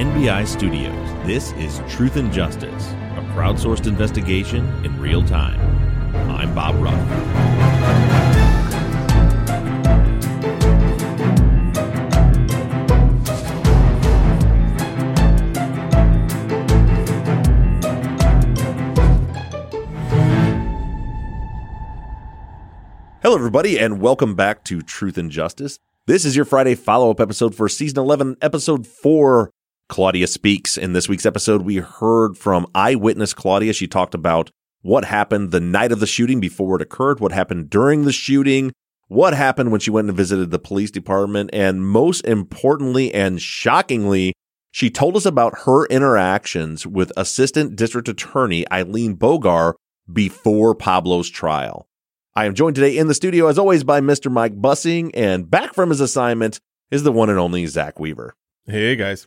NBI Studios, this is Truth and Justice, a crowdsourced investigation in real time. I'm Bob Ruff. Hello, everybody, and welcome back to Truth and Justice. This is your Friday follow up episode for season 11, episode 4 Claudia Speaks. In this week's episode, we heard from eyewitness Claudia. She talked about what happened the night of the shooting before it occurred, what happened during the shooting, what happened when she went and visited the police department, and most importantly and shockingly, she told us about her interactions with Assistant District Attorney Eileen Bogar before Pablo's trial. I am joined today in the studio, as always, by Mr. Mike Bussing, and back from his assignment is the one and only Zaq Weaver. Hey, guys.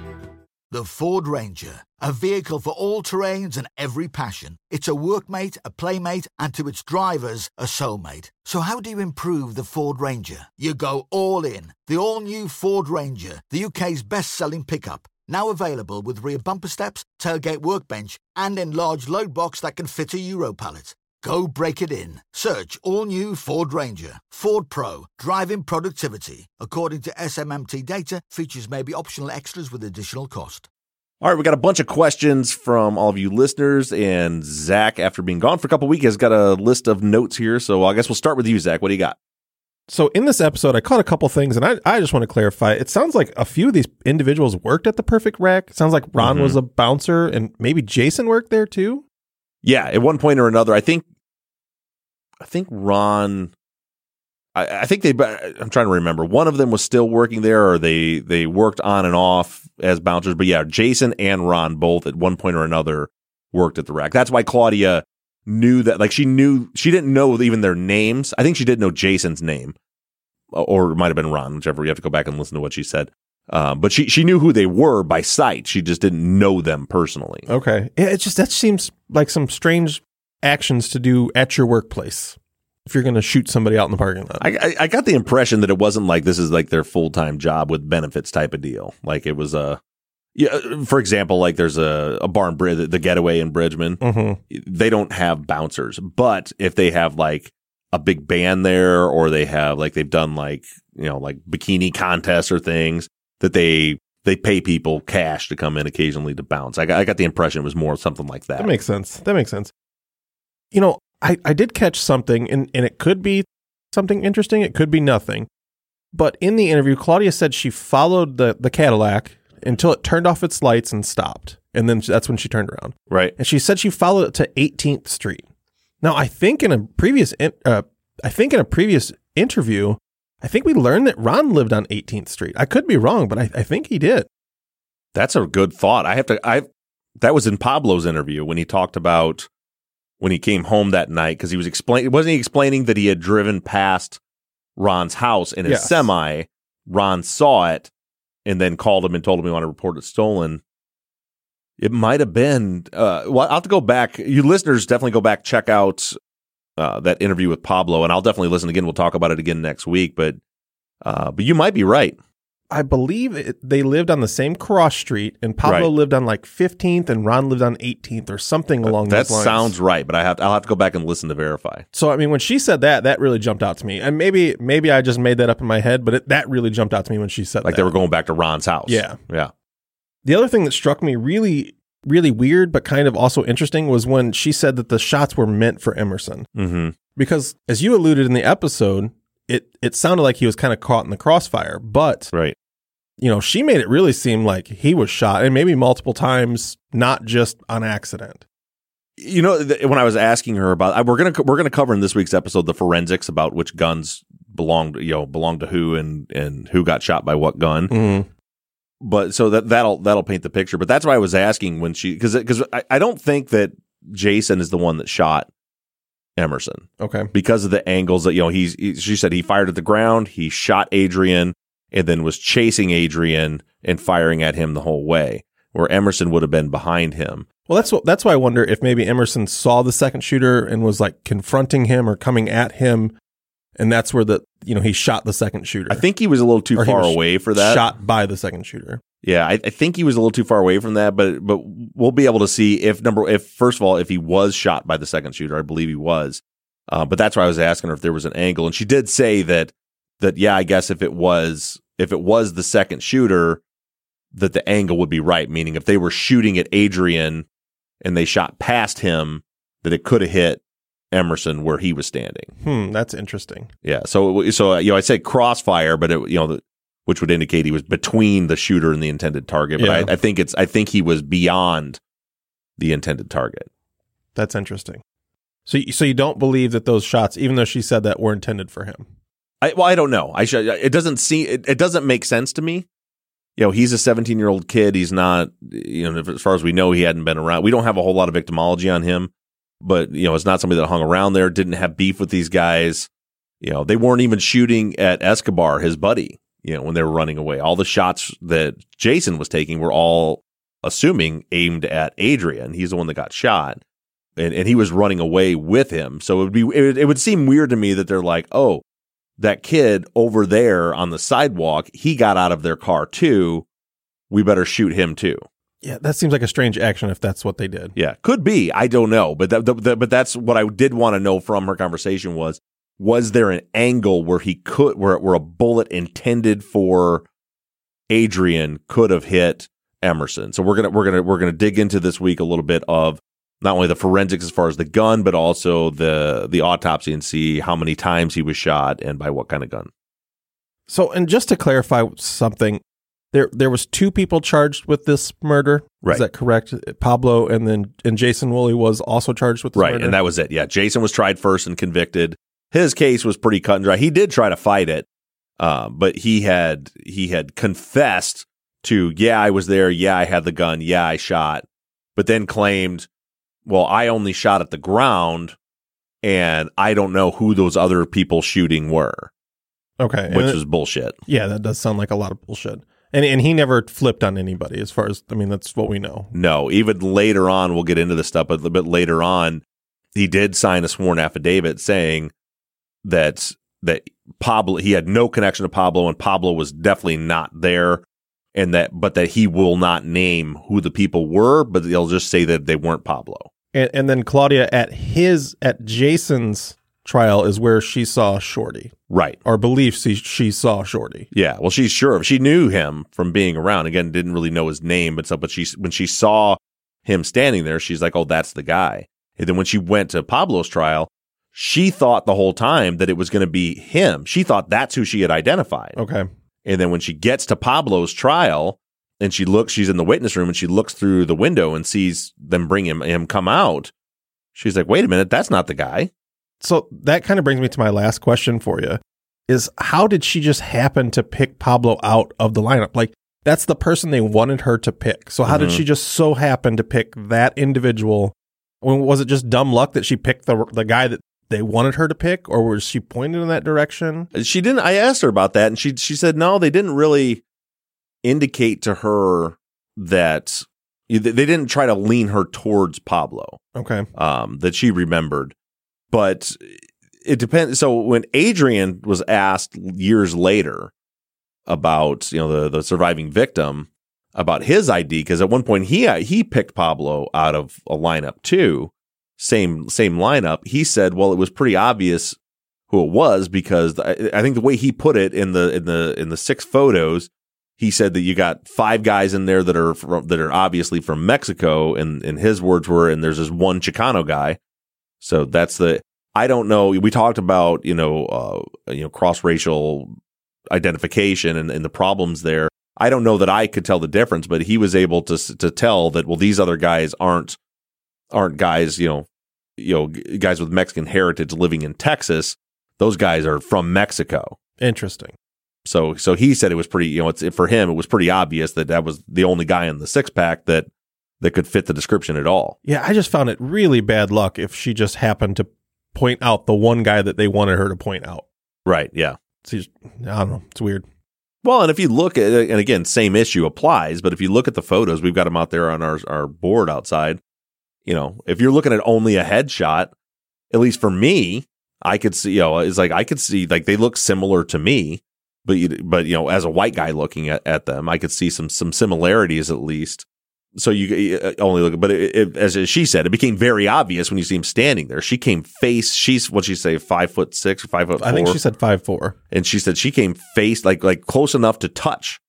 The Ford Ranger, a vehicle for all terrains and every passion. It's a workmate, a playmate, and to its drivers, a soulmate. So, how do you improve the Ford Ranger? You go all in. The all new Ford Ranger, the UK's best selling pickup. Now available with rear bumper steps, tailgate workbench, and enlarged load box that can fit a Euro pallet. Go break it in. Search all new Ford Ranger. Ford Pro. Driving productivity. According to SMMT data, features may be optional extras with additional cost. All right, we got a bunch of questions from all of you listeners, and Zaq, after being gone for a couple weeks, has got a list of notes here. So I guess we'll start with you, Zaq. What do you got? So in this episode, I caught a couple things, and I, I just want to clarify. It sounds like a few of these individuals worked at the Perfect Rack. It sounds like Ron Mhm. was a bouncer, and maybe Jason worked there too. Yeah, at one point or another, I think, I think Ron, I, I think they. I'm trying to remember. One of them was still working there, or they they worked on and off as bouncers. But yeah, Jason and Ron both at one point or another worked at the rack. That's why Claudia knew that. Like she knew she didn't know even their names. I think she did know Jason's name, or it might have been Ron, whichever. You have to go back and listen to what she said. Um, but she she knew who they were by sight. She just didn't know them personally. Okay, yeah, it just that seems like some strange actions to do at your workplace if you're going to shoot somebody out in the parking lot. I, I I got the impression that it wasn't like this is like their full time job with benefits type of deal. Like it was a yeah. For example, like there's a a bar in Brid- the Getaway in Bridgman. Mhm. They don't have bouncers, but if they have like a big band there, or they have like they've done like you know like bikini contests or things that they they pay people cash to come in occasionally to bounce. I got, I got the impression it was more something like that. That makes sense. That makes sense. You know, I, I did catch something, and, and it could be something interesting. It could be nothing. But in the interview, Claudia said she followed the, the Cadillac until it turned off its lights and stopped. And then that's when she turned around. right. And she said she followed it to 18th Street. Now, I think in a previous in- uh, I think in a previous interview, I think we learned that Ron lived on 18th Street. I could be wrong, but I, I think he did. That's a good thought. I have to. I that was in Pablo's interview when he talked about when he came home that night because he was explaining. Wasn't he explaining that he had driven past Ron's house in his Yes. semi? Ron saw it and then called him and told him he wanted to report it stolen. It might have been. Uh, well, I'll have to go back. You listeners definitely go back check out uh, that interview with Pablo, and I'll definitely listen again. We'll talk about it again next week. But uh, but you might be right. I believe it, they lived on the same cross street, and Pablo Right. lived on like 15th, and Ron lived on 18th, or something along that those lines. That sounds right, but I have I'll have to go back and listen to verify. So I mean, when she said that, that really jumped out to me, and maybe maybe I just made that up in my head, but it, that really jumped out to me when she said Like that. they were going back to Ron's house. Yeah. Yeah. The other thing that struck me really, really weird, but kind of also interesting, was when she said that the shots were meant for Emerson. Mm-hmm. Because as you alluded in the episode, it it sounded like he was kind of caught in the crossfire, but Right. You know, she made it really seem like he was shot, and maybe multiple times, not just on accident. You know, th- when I was asking her about, I- we're gonna we're gonna cover in this week's episode the forensics about which guns belonged, you know, belonged to who and and who got shot by what gun. Mm. But so that that'll that'll paint the picture. But that's why I was asking when she because because I, I don't think that Jason is the one that shot Emerson Okay. because of the angles that you know he's he, she said he fired at the ground, he shot Adrian, and then was chasing Adrian and firing at him the whole way. Where Emerson would have been behind him. Well, that's what that's why I wonder if maybe Emerson saw the second shooter and was like confronting him or coming at him, and that's where the you know he shot the second shooter. I think he was a little too Or far away for that. shot by the second shooter. Yeah, I, I think he was a little too far away from that, but but we'll be able to see if number if first of all if he was shot by the second shooter, I believe he was. Uh, but that's why I was asking her if there was an angle, and she did say that that yeah, I guess if it was if it was the second shooter, that the angle would be right. Meaning if they were shooting at Adrian and they shot past him, that it could have hit Emerson where he was standing. Hmm, that's interesting. Yeah. So so you know I said crossfire, but it, you know the, which would indicate he was between the shooter and the intended target. But Yeah. I, I think it's I think he was beyond the intended target. That's interesting. So, so you don't believe that those shots, even though she said that, were intended for him? I well I don't know. I should. Uh, it doesn't seem it, it doesn't make sense to me. You know, he's a 17 year old kid. He's not. You know, as far as we know, he hadn't been around. We don't have a whole lot of victimology on him, but you know, it's not somebody that hung around there. Didn't have beef with these guys. You know, they weren't even shooting at Escobar, his buddy. You know, when they were running away, all the shots that Jason was taking were all assuming aimed at Adrian. He's the one that got shot, and and he was running away with him. So it would be it it would seem weird to me that they're like, oh, that kid over there on the sidewalk, he got out of their car too. We better shoot him too. Yeah, that seems like a strange action if that's what they did. Yeah, could be. I don't know, but that, that, but that's what I did want to know from her conversation was was there an angle where he could where where a bullet intended for Adrian could have hit Emerson. So we're gonna we're gonna we're gonna dig into this week a little bit of not only the forensics as far as the gun, but also the the autopsy and see how many times he was shot and by what kind of gun. So, and just to clarify something, there there was two people charged with this murder. Right. Is that correct? Pablo and then and Jason Woolley was also charged with this Right, murder? and that was it. Yeah, Jason was tried first and convicted. His case was pretty cut and dry. He did try to fight it, uh, but he had he had confessed to, yeah, I was there. Yeah, I had the gun. Yeah, I shot, but then claimed, well, I only shot at the ground, and I don't know who those other people shooting were, okay. which it- bullshit. yeah, that does sound like a lot of bullshit. And and he never flipped on anybody, as far as I mean, that's what we know. No, even later on, we'll get into this stuff, but a little bit later on, he did sign a sworn affidavit saying that that Pablo he had no connection to Pablo and Pablo was definitely not there and that but that he will not name who the people were, but they'll just say that they weren't Pablo. And, and then Claudia at his at Jason's trial is where she saw Shorty, Right. or believes she she saw Shorty. Yeah. Well, she's sure of she knew him from being around. Again, didn't really know his name, but so but she when she saw him standing there, she's like, "Oh, that's the guy." And then when she went to Pablo's trial, she thought the whole time that it was going to be him. She thought that's who she had identified. Okay. And then when she gets to Pablo's trial and she looks, she's in the witness room and she looks through the window and sees them bring him him come out. She's like, "Wait a minute, that's not the guy." So that kind of brings me to my last question for you is how did she just happen to pick Pablo out of the lineup? Like that's the person they wanted her to pick. So how did Mhm. she just so happen to pick that individual? Was it just dumb luck that she picked the the guy that they wanted her to pick or was she pointed in that direction? She didn't. I asked her about that, and she she said no. They didn't really indicate to her that they didn't try to lean her towards Pablo. Okay. Um, that she remembered, but it depends. So when Adrian was asked years later about you know the the surviving victim about his ID because at one point he he picked Pablo out of a lineup too, same same lineup. He said, well, it was pretty obvious who it was because I, I think the way he put it in the in the in the six photos, he said that you got five guys in there that are from, that are obviously from Mexico, and and his words were, and there's this one Chicano guy. So that's the I don't know. We talked about you know uh, you know cross racial identification and, and the problems there. I don't know that I could tell the difference, but he was able to to tell that well these other guys aren't aren't guys you know you know guys with Mexican heritage living in Texas. Those guys are from Mexico. Interesting. So so he said it was pretty you know it's for him it was pretty obvious that that was the only guy in the six pack that that could fit the description at all. Yeah, I just found it really bad luck if she just happened to point out the one guy that they wanted her to point out. Right. Yeah. It's just, I don't know. It's weird. Well, and if you look at and again, same issue applies, but if you look at the photos, we've got them out there on our our board outside. You know, if you're looking at only a headshot, at least for me, I could see, you know, it's like I could see like they look similar to me, but you, but you know, as a white guy looking at, at them, I could see some some similarities at least. So you uh, only look, but it, it, as she said, it became very obvious when you see him standing there. She came face. She's what she say, five foot six or five foot. Four, I think she said five four, and she said she came face like like close enough to touch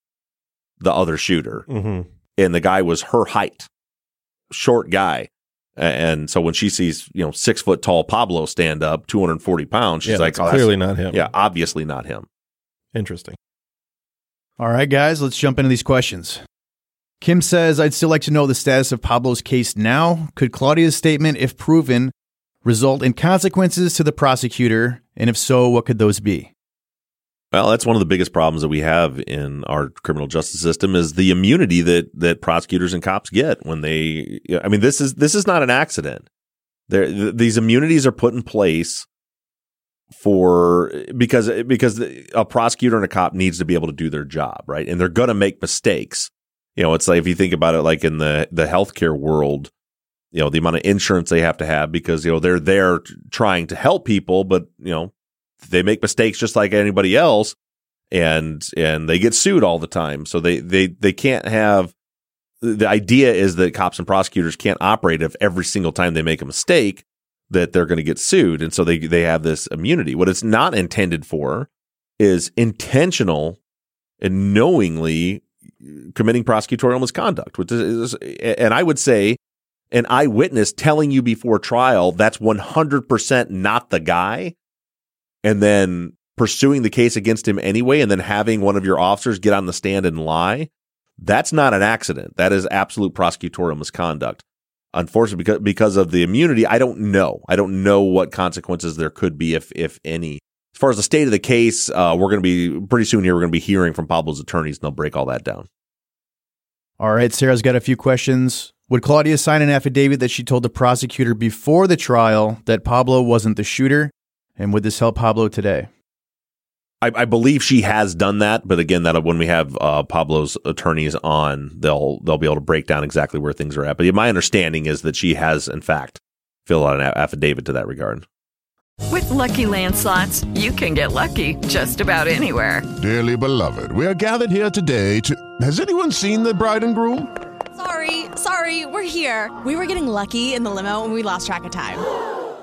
the other shooter, mm-hmm. and the guy was her height, short guy. And so when she sees, you know, six foot tall Pablo stand up, 240 pounds, she's yeah, like, oh, clearly not him. Yeah, obviously not him. Interesting. All right, guys, let's jump into these questions. Kim says, I'd still like to know the status of Pablo's case now. Could Claudia's statement, if proven, result in consequences to the prosecutor? And if so, what could those be? Well, that's one of the biggest problems that we have in our criminal justice system is the immunity that that prosecutors and cops get when they. I mean, this is this is not an accident. There, th- these immunities are put in place for because because a prosecutor and a cop needs to be able to do their job, right? And they're going to make mistakes. You know, it's like if you think about it, like in the the healthcare world, you know, the amount of insurance they have to have because you know they're there trying to help people, but you know they make mistakes just like anybody else, and and they get sued all the time. So they they they can't have. The idea is that cops and prosecutors can't operate if every single time they make a mistake that they're going to get sued, and so they they have this immunity. What it's not intended for is intentional and knowingly uh, committing prosecutorial misconduct, which is, and I would say an eyewitness telling you before trial that's 100% not the guy, and then pursuing the case against him anyway, and then having one of your officers get on the stand and lie, that's not an accident. That is absolute prosecutorial misconduct. Unfortunately, because because of the immunity, I don't know. I don't know what consequences there could be, if if any. As far as the state of the case, uh, we're going to be pretty soon here. We're going to be hearing from Pablo's attorneys, and they'll break all that down. All right, Sarah's got a few questions. Would Claudia sign an affidavit that she told the prosecutor before the trial that Pablo wasn't the shooter? And would this help Pablo today? I, I believe she has done that, but again, that when we have uh, Pablo's attorneys on, they'll they'll be able to break down exactly where things are at. But my understanding is that she has, in fact, filled out an affidavit to that regard. With Lucky Land slots, you can get lucky just about anywhere. Dearly beloved, we are gathered here today to. Has anyone seen the bride and groom? Sorry, sorry, we're here. We were getting lucky in the limo and we lost track of time.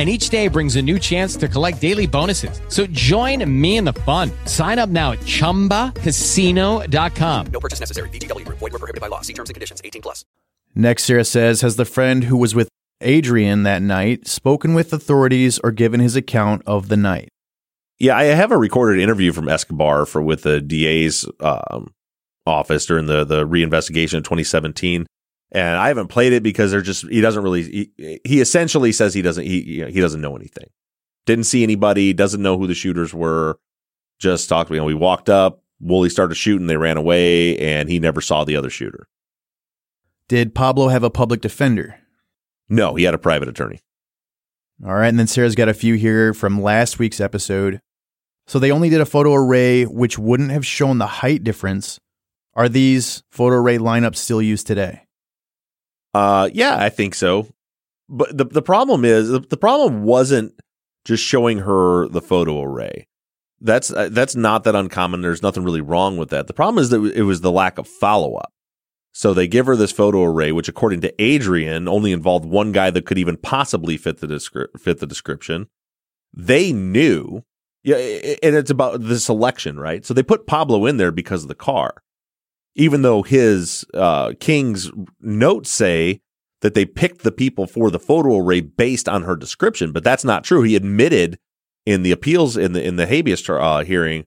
and each day brings a new chance to collect daily bonuses. So join me in the fun. Sign up now at ChumbaCasino.com. No purchase necessary. VGW. Void were prohibited by law. See terms and conditions. 18 plus. Next, Sarah says, has the friend who was with Adrian that night spoken with authorities or given his account of the night? Yeah, I have a recorded interview from Escobar for with the DA's um, office during the the reinvestigation of 2017. And I haven't played it because they're just he doesn't really he, he essentially says he doesn't he you know, he doesn't know anything. Didn't see anybody, doesn't know who the shooters were. Just talked, you know, we walked up, Woolley started shooting, they ran away, and he never saw the other shooter. Did Pablo have a public defender? No, he had a private attorney. All right, and then Sarah's got a few here from last week's episode. So they only did a photo array which wouldn't have shown the height difference. Are these photo array lineups still used today? Uh, yeah, I think so. But the the problem is the, the problem wasn't just showing her the photo array. That's uh, that's not that uncommon. There's nothing really wrong with that. The problem is that it was the lack of follow up. So they give her this photo array, which according to Adrian only involved one guy that could even possibly fit the descri- fit the description. They knew, yeah, and it's about the selection, right? So they put Pablo in there because of the car, even though his uh, King's notes say that they picked the people for the photo array based on her description, but that's not true. He admitted in the appeals in the in the habeas uh, hearing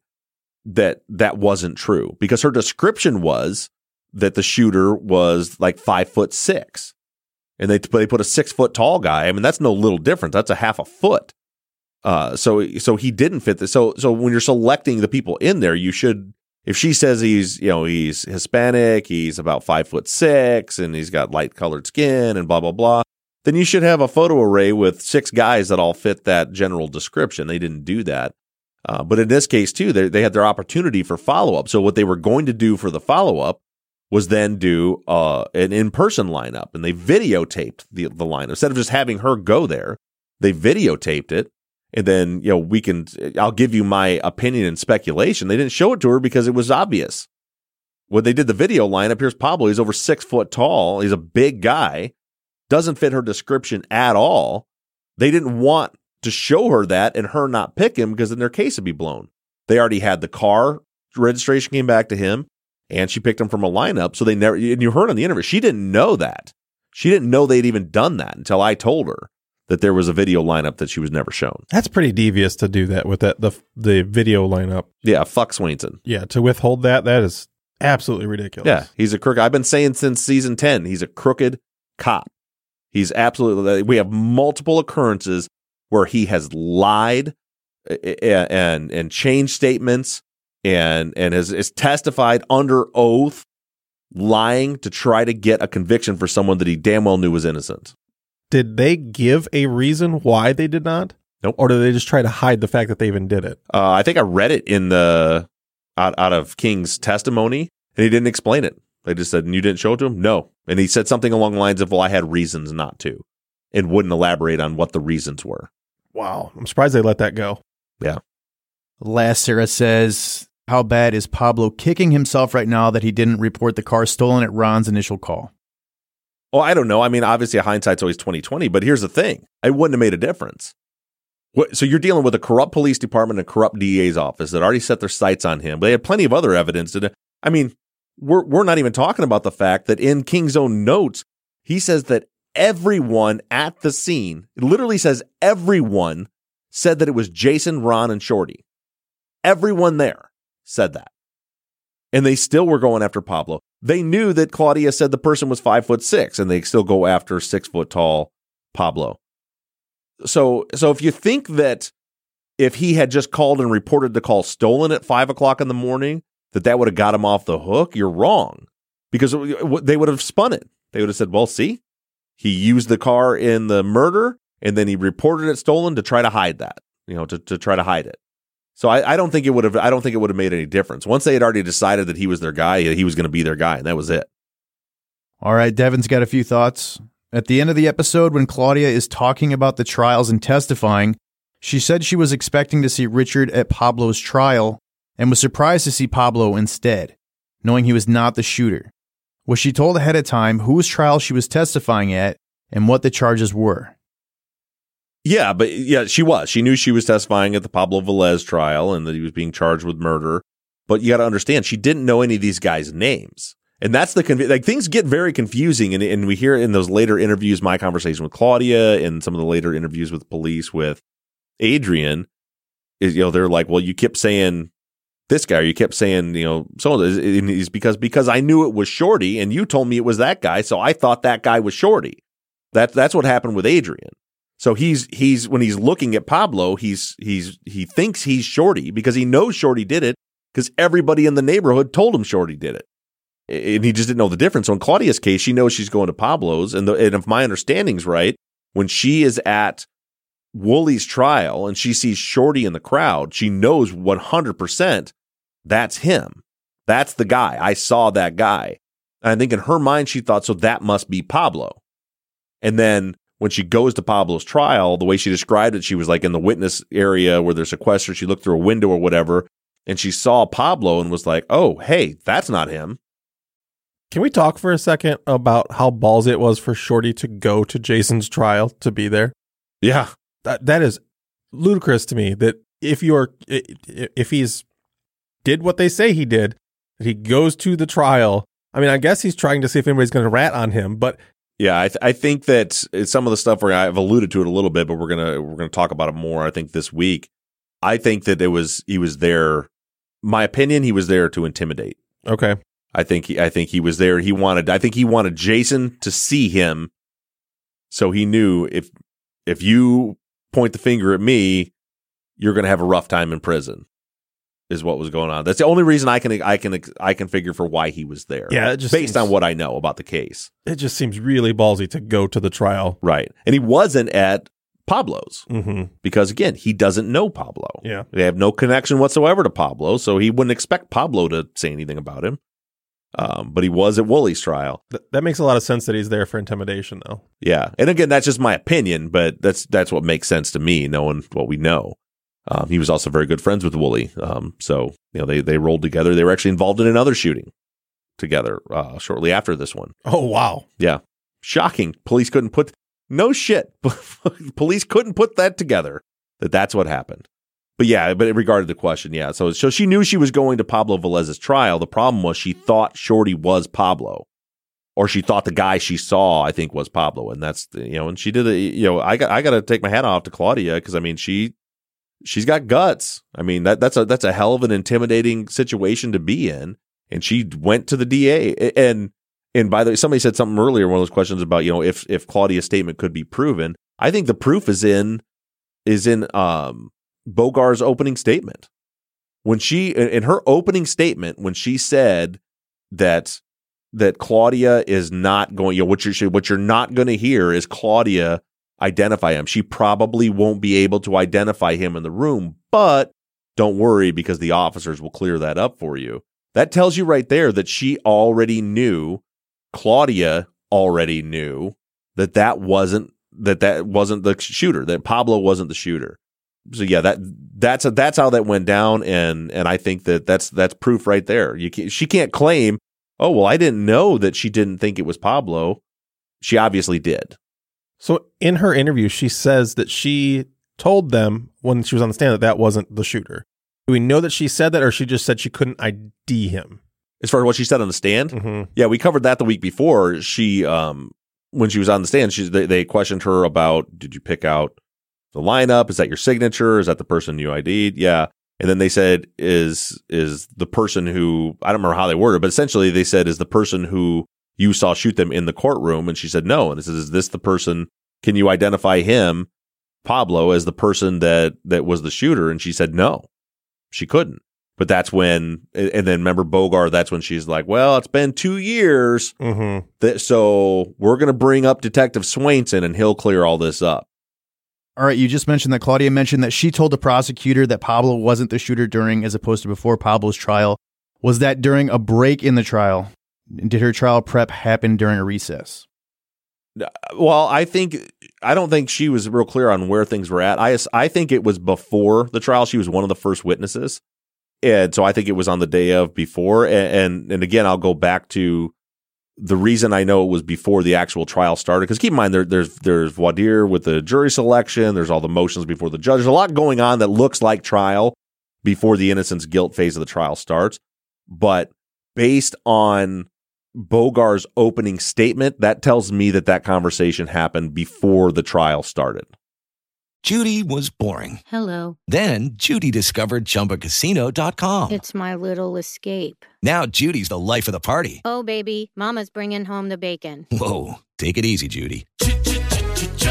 that that wasn't true because her description was that the shooter was like five foot six, and they they put a six foot tall guy. I mean, that's no little difference. That's a half a foot. Uh, so so he didn't fit this. So so when you're selecting the people in there, you should. If she says he's you know he's Hispanic, he's about five foot six, and he's got light colored skin, and blah blah blah, then you should have a photo array with six guys that all fit that general description. They didn't do that. Uh, but in this case, too, they, they had their opportunity for follow up. So what they were going to do for the follow up was then do uh, an in person lineup, and they videotaped the the lineup instead of just having her go there. They videotaped it, and then you know we can. I'll give you my opinion and speculation. They didn't show it to her because it was obvious. When they did the video lineup, here's Pablo. He's over six foot tall. He's a big guy. Doesn't fit her description at all. They didn't want to show her that and her not pick him because then their case would be blown. They already had the car registration came back to him and she picked him from a lineup. So they never, and you heard on the interview, she didn't know that. She didn't know they'd even done that until I told her that there was a video lineup that she was never shown. That's pretty devious to do that with that the the video lineup. Yeah, fuck Swainson. Yeah, to withhold that, that is absolutely ridiculous. Yeah, he's a crook. I've been saying since season 10, he's a crooked cop. He's absolutely, uh, we have multiple occurrences where he has lied and, and changed statements and, and has, has testified under oath, lying to try to get a conviction for someone that he damn well knew was innocent. Did they give a reason why they did not? Nope. Or did they just try to hide the fact that they even did it? Uh, I think I read it in the out out of King's testimony, and he didn't explain it. They just said, "And you didn't show it to him." No, and he said something along the lines of, "Well, I had reasons not to," and wouldn't elaborate on what the reasons were. Wow, I'm surprised they let that go. Yeah. Last, Sarah says, "How bad is Pablo kicking himself right now that he didn't report the car stolen at Ron's initial call?" Well, I don't know. I mean, obviously, hindsight's always twenty twenty. But here's the thing: it wouldn't have made a difference. What, so you're dealing with a corrupt police department and a corrupt DA's office that already set their sights on him. But They had plenty of other evidence to. I mean, we're we're not even talking about the fact that in King's own notes, he says that everyone at the scene, it literally says everyone said that it was Jason, Ron, and Shorty. Everyone there said that. And they still were going after Pablo. They knew that Claudia said the person was five foot six, and they still go after six foot tall Pablo. So so if you think that if he had just called and reported the call stolen at five o'clock in the morning, that that would have got him off the hook, you're wrong. Because they would have spun it. They would have said, well, see, he used the car in the murder and then he reported it stolen to try to hide that, you know, to, to try to hide it. So I, I don't think it would have I don't think it would have made any difference. Once they had already decided that he was their guy, he was going to be their guy, and that was it. All right, Devin's got a few thoughts. At the end of the episode, when Claudia is talking about the trials and testifying, she said she was expecting to see Richard at Pablo's trial and was surprised to see Pablo instead, knowing he was not the shooter. Was she told ahead of time whose trial she was testifying at and what the charges were? Yeah, but yeah, she was. She knew she was testifying at the Pablo Velez trial and that he was being charged with murder. But you got to understand, she didn't know any of these guys' names. And that's the like things get very confusing, and, and we hear in those later interviews, my conversation with Claudia, and some of the later interviews with police with Adrian, is you know they're like, well, you kept saying this guy? Or you kept saying, you know, so and he's because because I knew it was Shorty, and you told me it was that guy, so I thought that guy was Shorty. That that's what happened with Adrian. So he's he's when he's looking at Pablo, he's he's he thinks he's Shorty because he knows Shorty did it because everybody in the neighborhood told him Shorty did it. And he just didn't know the difference. So in Claudia's case, she knows she's going to Pablo's. And, the, and if my understanding's right, when she is at Wooley's trial and she sees Shorty in the crowd, she knows 100% that's him. That's the guy. I saw that guy. And I think in her mind, she thought, so that must be Pablo. And then when she goes to Pablo's trial, the way she described it, she was like in the witness area where they're sequestered. She looked through a window or whatever, and she saw Pablo and was like, oh, hey, that's not him. Can we talk for a second about how ballsy it was for Shorty to go to Jason's trial to be there? Yeah. That that is ludicrous to me that if you're if he's did what they say he did, that he goes to the trial. I mean, I guess he's trying to see if anybody's going to rat on him, but yeah, I, th- I think that some of the stuff where I've alluded to it a little bit, but we're gonna we're gonna talk about it more. I think this week. I think that it was he was there. My opinion, he was there to intimidate. Okay. I think he, I think he was there. He wanted. I think he wanted Jason to see him, so he knew if if you point the finger at me, you're going to have a rough time in prison. Is what was going on. That's the only reason I can I can I can figure for why he was there. Yeah, just based seems, on what I know about the case. It just seems really ballsy to go to the trial, right? And he wasn't at Pablo's mm-hmm. because again, he doesn't know Pablo. Yeah, they have no connection whatsoever to Pablo, so he wouldn't expect Pablo to say anything about him. Um, but he was at Wooley's trial. Th- that makes a lot of sense that he's there for intimidation, though. Yeah, and again, that's just my opinion, but that's that's what makes sense to me, knowing what we know. Um, he was also very good friends with Wooley, um, so you know they they rolled together. They were actually involved in another shooting together uh, shortly after this one. Oh wow! Yeah, shocking. Police couldn't put no shit. Police couldn't put that together. That that's what happened. But yeah, but it regarded the question, yeah. So so she knew she was going to Pablo Velez's trial. The problem was she thought Shorty was Pablo, or she thought the guy she saw, I think, was Pablo, and that's you know, and she did it. You know, I got I got to take my hat off to Claudia because I mean she she's got guts. I mean that that's a that's a hell of an intimidating situation to be in, and she went to the DA and. And by the way, somebody said something earlier, one of those questions about, you know, if if Claudia's statement could be proven. I think the proof is in is in um Bogar's opening statement. When she in her opening statement, when she said that that Claudia is not going, you know, what you're what you're not going to hear is Claudia identify him. She probably won't be able to identify him in the room, but don't worry because the officers will clear that up for you. That tells you right there that she already knew, Claudia already knew that that wasn't that that wasn't the shooter, that Pablo wasn't the shooter so yeah, that that's a, that's how that went down, and and I think that that's that's proof right there. You can, she can't claim, oh well, I didn't know that she didn't think it was Pablo. She obviously did. So in her interview, she says that she told them when she was on the stand that that wasn't the shooter. Do we know that she said that, or she just said she couldn't ID him? As far as what she said on the stand, mm-hmm. yeah, we covered that the week before. She, um, when she was on the stand, she they, they questioned her about did you pick out the lineup? Is that your signature? Is that the person you ID'd? Yeah. And then they said, is, is the person who, I don't remember how they worded, it, but essentially they said, is the person who you saw shoot them in the courtroom? And she said, no. And it says, is this the person? Can you identify him, Pablo, as the person that, that was the shooter? And she said, no, she couldn't. But that's when, and then remember Bogar, that's when she's like, well, it's been two years. Mm-hmm. That, so we're going to bring up Detective Swainson and he'll clear all this up. All right, you just mentioned that Claudia mentioned that she told the prosecutor that Pablo wasn't the shooter during as opposed to before Pablo's trial. Was that during a break in the trial? Did her trial prep happen during a recess? Uh, well, I think I don't think she was real clear on where things were at. I I think it was before the trial. She was one of the first witnesses, and so I think it was on the day of before. And and, and again, I'll go back to the reason I know it was before the actual trial started, because keep in mind there, there's there's dire with the jury selection, there's all the motions before the judge. There's a lot going on that looks like trial before the innocence guilt phase of the trial starts. But based on Bogar's opening statement, that tells me that that conversation happened before the trial started. Judy was boring. Hello. Then Judy discovered ChumbaCasino.com. It's my little escape. Now Judy's the life of the party. Oh, baby, Mama's bringing home the bacon. Whoa, take it easy, Judy.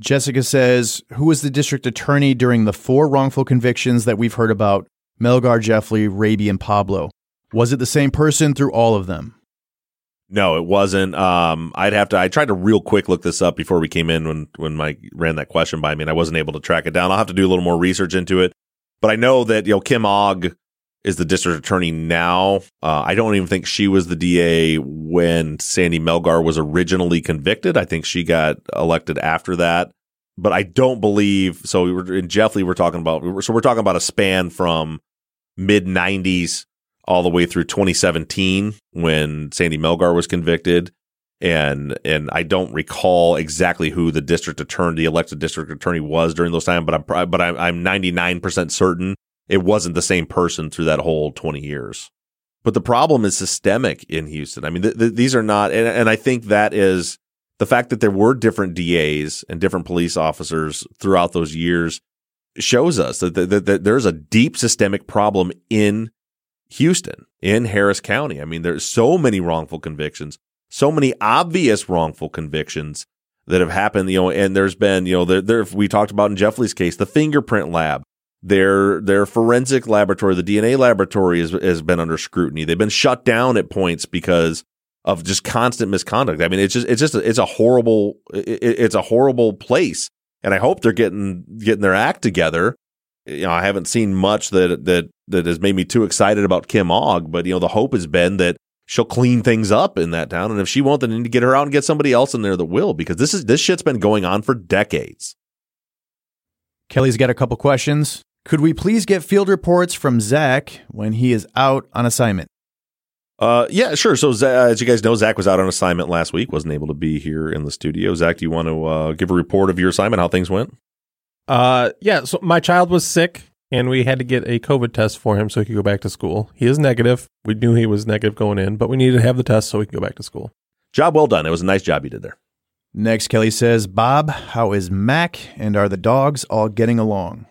Jessica says, Who was the district attorney during the four wrongful convictions that we've heard about Melgar, Jeffrey, Raby, and Pablo? Was it the same person through all of them? No, it wasn't. Um, I'd have to. I tried to real quick look this up before we came in when when Mike ran that question by me, and I wasn't able to track it down. I'll have to do a little more research into it. But I know that you know Kim Ogg is the district attorney now. Uh, I don't even think she was the DA when Sandy Melgar was originally convicted. I think she got elected after that. But I don't believe so. We were in Jeffley. We're talking about so we're talking about a span from mid '90s all the way through 2017 when Sandy Melgar was convicted. And and I don't recall exactly who the district attorney, the elected district attorney, was during those times. But I'm but I'm, I'm 99% certain it wasn't the same person through that whole 20 years. But the problem is systemic in Houston. I mean, th- th- these are not, and, and I think that is the fact that there were different DAs and different police officers throughout those years shows us that, that, that there's a deep systemic problem in Houston, in Harris County. I mean, there's so many wrongful convictions, so many obvious wrongful convictions that have happened, you know, and there's been, you know, there, there we talked about in Jeffley's case, the fingerprint lab their their forensic laboratory, the DNA laboratory, has, has been under scrutiny. They've been shut down at points because of just constant misconduct. I mean, it's just it's just it's a horrible it, it's a horrible place, and I hope they're getting getting their act together. You know, I haven't seen much that that that has made me too excited about Kim Ogg, but you know, the hope has been that she'll clean things up in that town, and if she won't, then you need to get her out and get somebody else in there that will, because this is this shit's been going on for decades. Kelly's got a couple questions. Could we please get field reports from Zaq when he is out on assignment? Uh, yeah, sure. So, as you guys know, Zaq was out on assignment last week, wasn't able to be here in the studio. Zaq, do you want to uh, give a report of your assignment, how things went? Uh, yeah. So my child was sick, and we had to get a COVID test for him so he could go back to school. He is negative. We knew he was negative going in, but we needed to have the test so he could go back to school. Job well done. It was a nice job you did there. Next, Kelly says, Bob, how is Mac and are the dogs all getting along?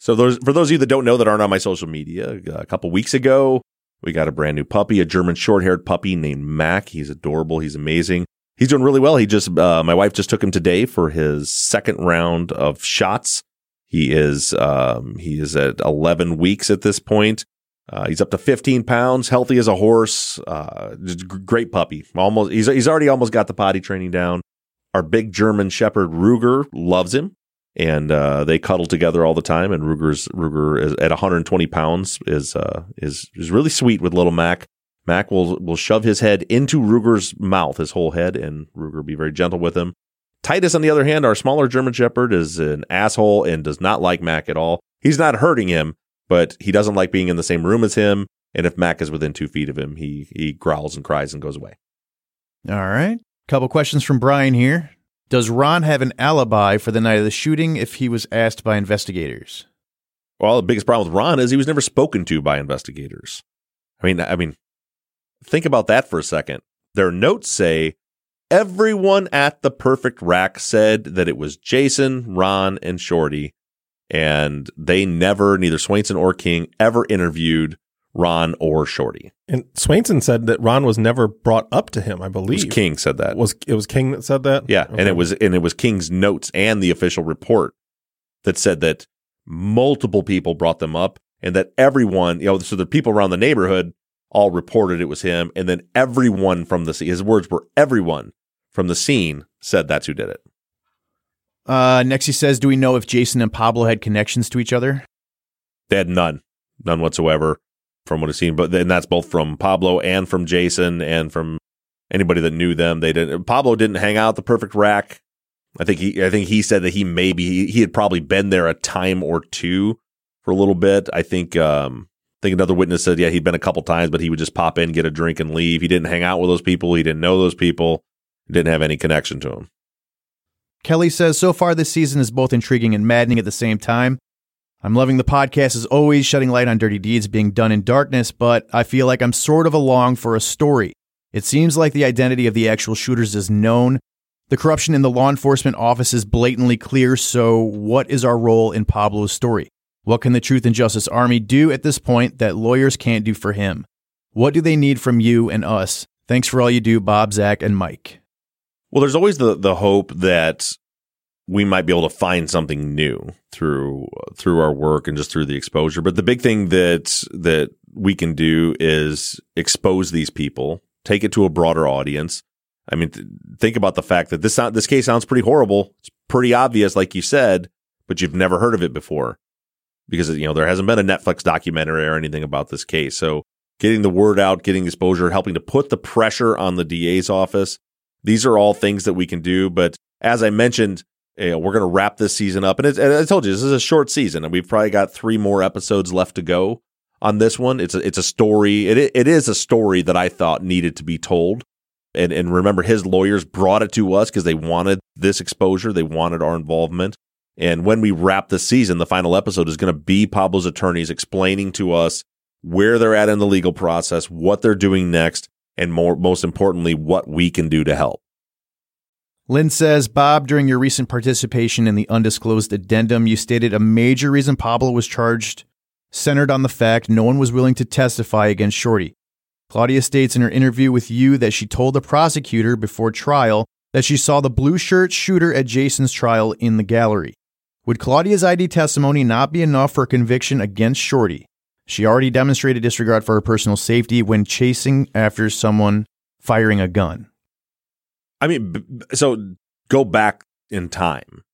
So those for those of you that don't know that aren't on my social media, a couple weeks ago, we got a brand new puppy, a German short-haired puppy named Mac. He's adorable. He's amazing. He's doing really well. He just uh, my wife just took him today for his second round of shots. He is um, he is at 11 weeks at this point. Uh, he's up to 15 pounds, healthy as a horse. Uh, great puppy. Almost he's he's already almost got the potty training down. Our big German Shepherd Ruger loves him and uh, they cuddle together all the time. And Ruger's Ruger is, at 120 pounds is uh, is is really sweet with little Mac. Mac will will shove his head into Ruger's mouth, his whole head, and Ruger be very gentle with him. Titus, on the other hand, our smaller German Shepherd, is an asshole and does not like Mac at all. He's not hurting him, but he doesn't like being in the same room as him. And if Mac is within two feet of him, he he growls and cries and goes away. All right. Couple questions from Brian here. Does Ron have an alibi for the night of the shooting if he was asked by investigators? Well, the biggest problem with Ron is he was never spoken to by investigators. I mean, I mean, think about that for a second. Their notes say everyone at the Perfect Rack said that it was Jason, Ron, and Shorty, and they never, neither Swainson or King, ever interviewed Ron or Shorty. And Swainson said that Ron was never brought up to him. I believe King said that. Was it was King that said that? Yeah, okay. and it was and it was King's notes and the official report that said that multiple people brought them up and that everyone, you know, so the people around the neighborhood all reported it was him, and then everyone from the scene, his words were everyone from the scene said that's who did it. Uh, next, he says, Do we know if Jason and Pablo had connections to each other? They had none, none whatsoever from what I've seen. But then that's both from Pablo and from Jason and from anybody that knew them. They didn't. Pablo didn't hang out the perfect rack. I think he. I think he said that he maybe he, had probably been there a time or two for a little bit. I think. Um, I think another witness said, yeah, he'd been a couple times, but he would just pop in, get a drink, and leave. He didn't hang out with those people. He didn't know those people. Didn't have any connection to them. Kelly says, So far this season is both intriguing and maddening at the same time. I'm loving the podcast as always, shedding light on dirty deeds being done in darkness, but I feel like I'm sort of along for a story. It seems like the identity of the actual shooters is known. The corruption in the law enforcement office is blatantly clear, so what is our role in Pablo's story? What can the Truth and Justice Army do at this point that lawyers can't do for him? What do they need from you and us? Thanks for all you do, Bob, Zaq, and Mike. Well, there's always the the hope that we might be able to find something new through through our work and just through the exposure. But the big thing that that we can do is expose these people, take it to a broader audience. I mean, th- think about the fact that this this case sounds pretty horrible. It's pretty obvious, like you said, but you've never heard of it before because you know there hasn't been a Netflix documentary or anything about this case. So getting the word out, getting exposure, helping to put the pressure on the DA's office. These are all things that we can do. But as I mentioned, you know, we're going to wrap this season up. And, and, I told you, this is a short season and we've probably got three more episodes left to go on this one. It's a, it's a story. It, it is a story that I thought needed to be told. And, and remember, his lawyers brought it to us because they wanted this exposure. They wanted our involvement. And when we wrap the season, the final episode is going to be Pablo's attorneys explaining to us where they're at in the legal process, what they're doing next, and more, most importantly, what we can do to help. Lynn says, Bob, during your recent participation in the undisclosed addendum, you stated a major reason Pablo was charged centered on the fact no one was willing to testify against Shorty. Claudia states in her interview with you that she told the prosecutor before trial that she saw the blue shirt shooter at Jason's trial in the gallery. Would Claudia's ID testimony not be enough for a conviction against Shorty? She already demonstrated disregard for her personal safety when chasing after someone firing a gun. I mean, so go back in time.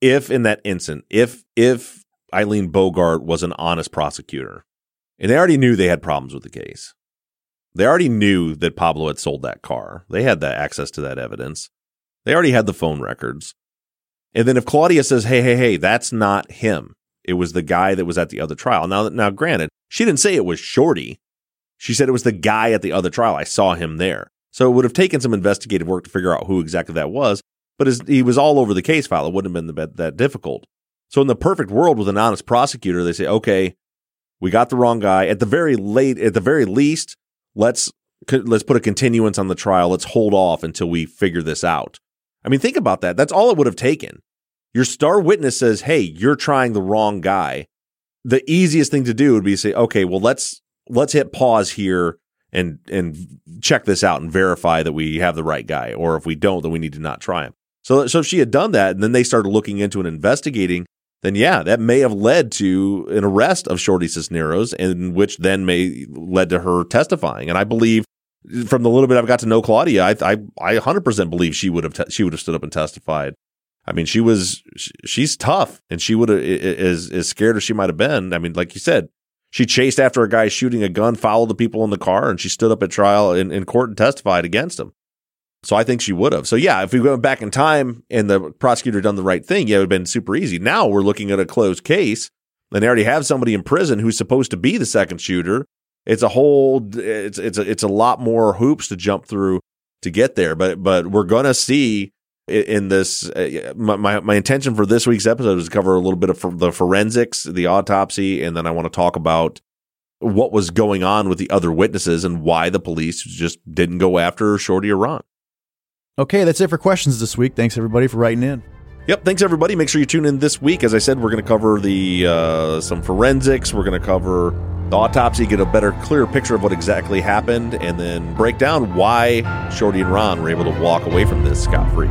If in that instant, if if Eileen Bogart was an honest prosecutor, and they already knew they had problems with the case, they already knew that Pablo had sold that car. They had that access to that evidence. They already had the phone records. And then if Claudia says, "Hey, hey, hey, that's not him. It was the guy that was at the other trial." Now, now, granted, she didn't say it was Shorty. She said it was the guy at the other trial. I saw him there. So it would have taken some investigative work to figure out who exactly that was. But as he was all over the case file, it wouldn't have been that, that difficult. So in the perfect world with an honest prosecutor, they say, "Okay, we got the wrong guy. At the very late, at the very least, let's let's put a continuance on the trial. Let's hold off until we figure this out." I mean, think about that. That's all it would have taken. Your star witness says, "Hey, you're trying the wrong guy." The easiest thing to do would be to say, "Okay, well, let's let's hit pause here and and check this out and verify that we have the right guy, or if we don't, then we need to not try him." So, so if she had done that, and then they started looking into and investigating, then yeah, that may have led to an arrest of Shorty Cisneros, and which then may led to her testifying. And I believe from the little bit I've got to know Claudia, I I, I 100% believe she would have te- she would have stood up and testified. I mean, she was she's tough, and she would have as as scared as she might have been. I mean, like you said, she chased after a guy shooting a gun, followed the people in the car, and she stood up at trial in, in court and testified against him. So I think she would have. So yeah, if we went back in time and the prosecutor done the right thing, yeah, it would have been super easy. Now we're looking at a closed case, and they already have somebody in prison who's supposed to be the second shooter it's a whole it's it's a, it's a lot more hoops to jump through to get there but but we're going to see in this uh, my, my intention for this week's episode is to cover a little bit of the forensics the autopsy and then i want to talk about what was going on with the other witnesses and why the police just didn't go after shorty or ron okay that's it for questions this week thanks everybody for writing in Yep. Thanks everybody. Make sure you tune in this week. As I said, we're going to cover the uh, some forensics. We're going to cover the autopsy, get a better, clearer picture of what exactly happened, and then break down why Shorty and Ron were able to walk away from this scot free.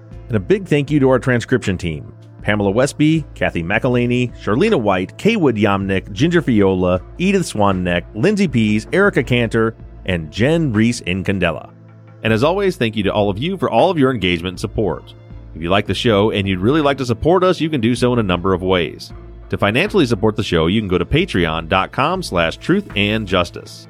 And a big thank you to our transcription team Pamela Westby, Kathy McElhaney, Charlena White, Kaywood Yamnick, Ginger Fiola, Edith Swanneck, Lindsay Pease, Erica Cantor, and Jen Reese Incandela. And as always, thank you to all of you for all of your engagement and support. If you like the show and you'd really like to support us, you can do so in a number of ways. To financially support the show, you can go to patreon.com slash truth and justice.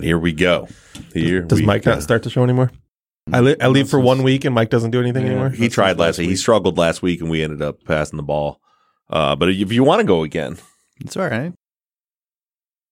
Right, here we go. Here Does we Mike go. not start the show anymore? I, li- I leave for one week and Mike doesn't do anything anymore. He tried last week. He struggled last week, and we ended up passing the ball. Uh, but if you want to go again, It's all right.